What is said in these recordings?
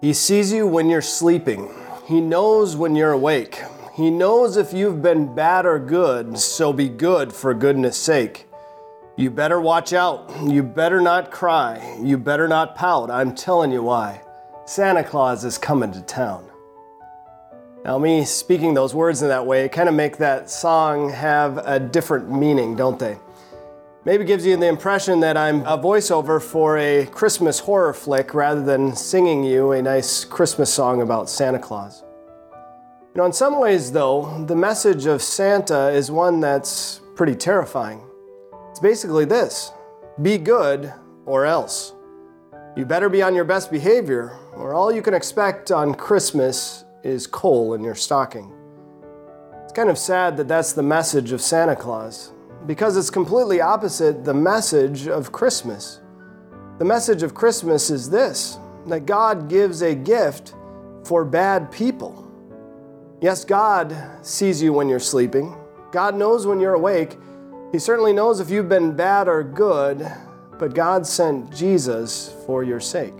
He sees you when you're sleeping. He knows when you're awake. He knows if you've been bad or good, so be good for goodness sake. You better watch out. You better not cry. You better not pout. I'm telling you why. Santa Claus is coming to town. Now, me speaking those words in that way kind of make that song have a different meaning, don't they? Maybe gives you the impression that I'm a voiceover for a Christmas horror flick rather than singing you a nice Christmas song about Santa Claus. You know, in some ways, though, the message of Santa is one that's pretty terrifying. It's basically this be good or else. You better be on your best behavior, or all you can expect on Christmas is coal in your stocking. It's kind of sad that that's the message of Santa Claus because it's completely opposite the message of Christmas. The message of Christmas is this that God gives a gift for bad people. Yes, God sees you when you're sleeping, God knows when you're awake. He certainly knows if you've been bad or good, but God sent Jesus for your sake.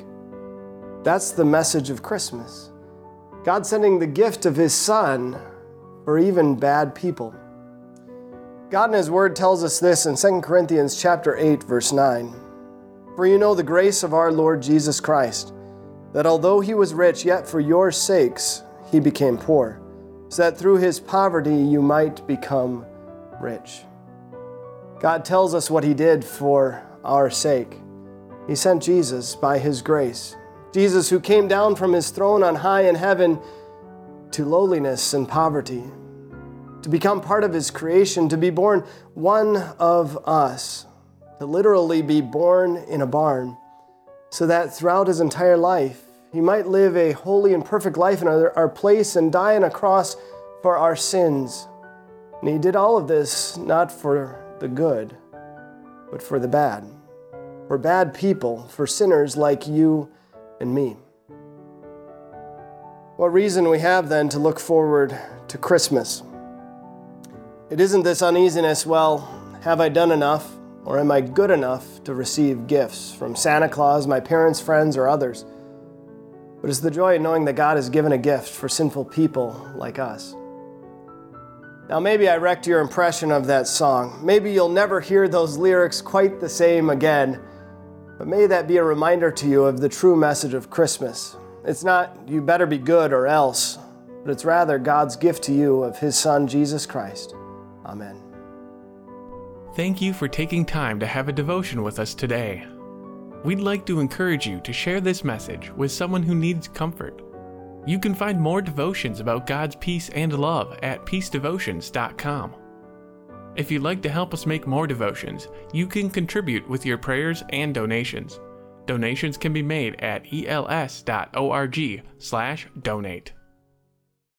That's the message of Christmas. God sending the gift of His Son for even bad people. God in His Word tells us this in 2 Corinthians chapter 8, verse 9. For you know the grace of our Lord Jesus Christ, that although He was rich, yet for your sakes He became poor, so that through His poverty you might become rich. God tells us what He did for our sake. He sent Jesus by His grace. Jesus, who came down from His throne on high in heaven to lowliness and poverty to become part of His creation, to be born one of us, to literally be born in a barn, so that throughout His entire life, He might live a holy and perfect life in our, place and die on a cross for our sins. And He did all of this not for the good, but for the bad, for bad people, for sinners like you and me. What reason we have then to look forward to Christmas? It isn't this uneasiness, well, have I done enough? Or am I good enough to receive gifts from Santa Claus, my parents, friends, or others? But it's the joy of knowing that God has given a gift for sinful people like us. Now, maybe I wrecked your impression of that song. Maybe you'll never hear those lyrics quite the same again. But may that be a reminder to you of the true message of Christmas. It's not, you better be good or else, but it's rather God's gift to you of His Son, Jesus Christ. Amen. Thank you for taking time to have a devotion with us today. We'd like to encourage you to share this message with someone who needs comfort. You can find more devotions about God's peace and love at peacedevotions.com. If you'd like to help us make more devotions, you can contribute with your prayers and donations. Donations can be made at els.org/donate.